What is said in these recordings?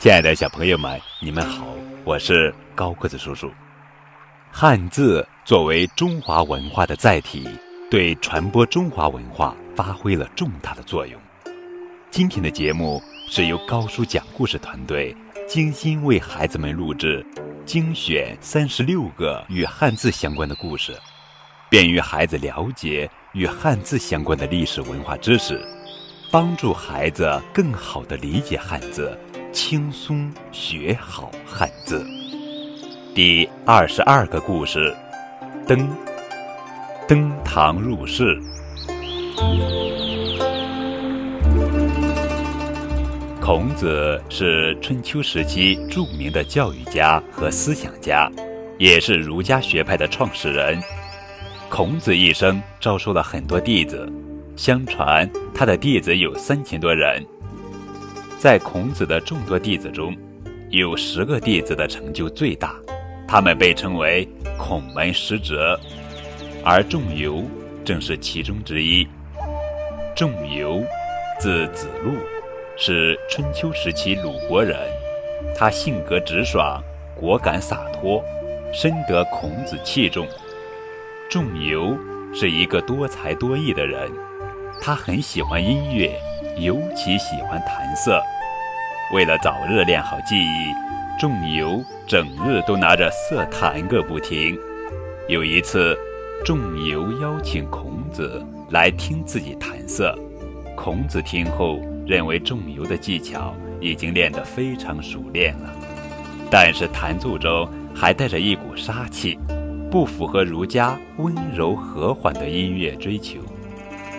亲爱的小朋友们，你们好，我是高个子叔叔。汉字作为中华文化的载体，对传播中华文化发挥了重大的作用。今天的节目是由高叔讲故事团队精心为孩子们录制、精选三十六个与汉字相关的故事，便于孩子了解与汉字相关的历史文化知识，帮助孩子更好地理解汉字。轻松学好汉字。第二十二个故事：登登堂入室。孔子是春秋时期著名的教育家和思想家，也是儒家学派的创始人。孔子一生招收了很多弟子，相传他的弟子有三千多人。在孔子的众多弟子中，有十个弟子的成就最大，他们被称为孔门十哲，而仲由正是其中之一。仲由，字子路，是春秋时期鲁国人，他性格直爽，果敢洒脱，深得孔子器重。仲由是一个多才多艺的人，他很喜欢音乐。尤其喜欢弹瑟，为了早日练好技艺，仲由整日都拿着瑟弹个不停。有一次，仲由邀请孔子来听自己弹瑟，孔子听后认为仲由的技巧已经练得非常熟练了，但是弹奏中还带着一股杀气，不符合儒家温柔和缓的音乐追求，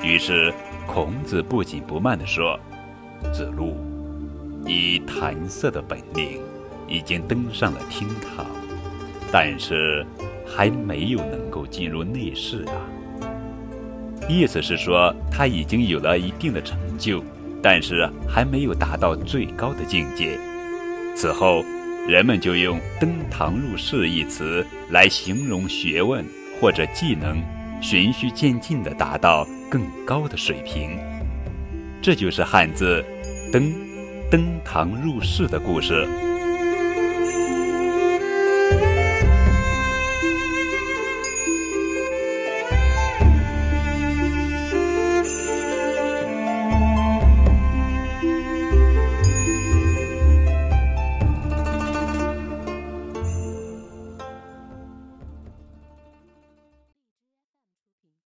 于是。孔子不紧不慢地说：“子路，你弹瑟的本领已经登上了厅堂，但是还没有能够进入内室啊。意思是说他已经有了一定的成就，但是还没有达到最高的境界。此后，人们就用‘登堂入室’一词来形容学问或者技能循序渐进地达到。”更高的水平，这就是汉字“登”登堂入室的故事。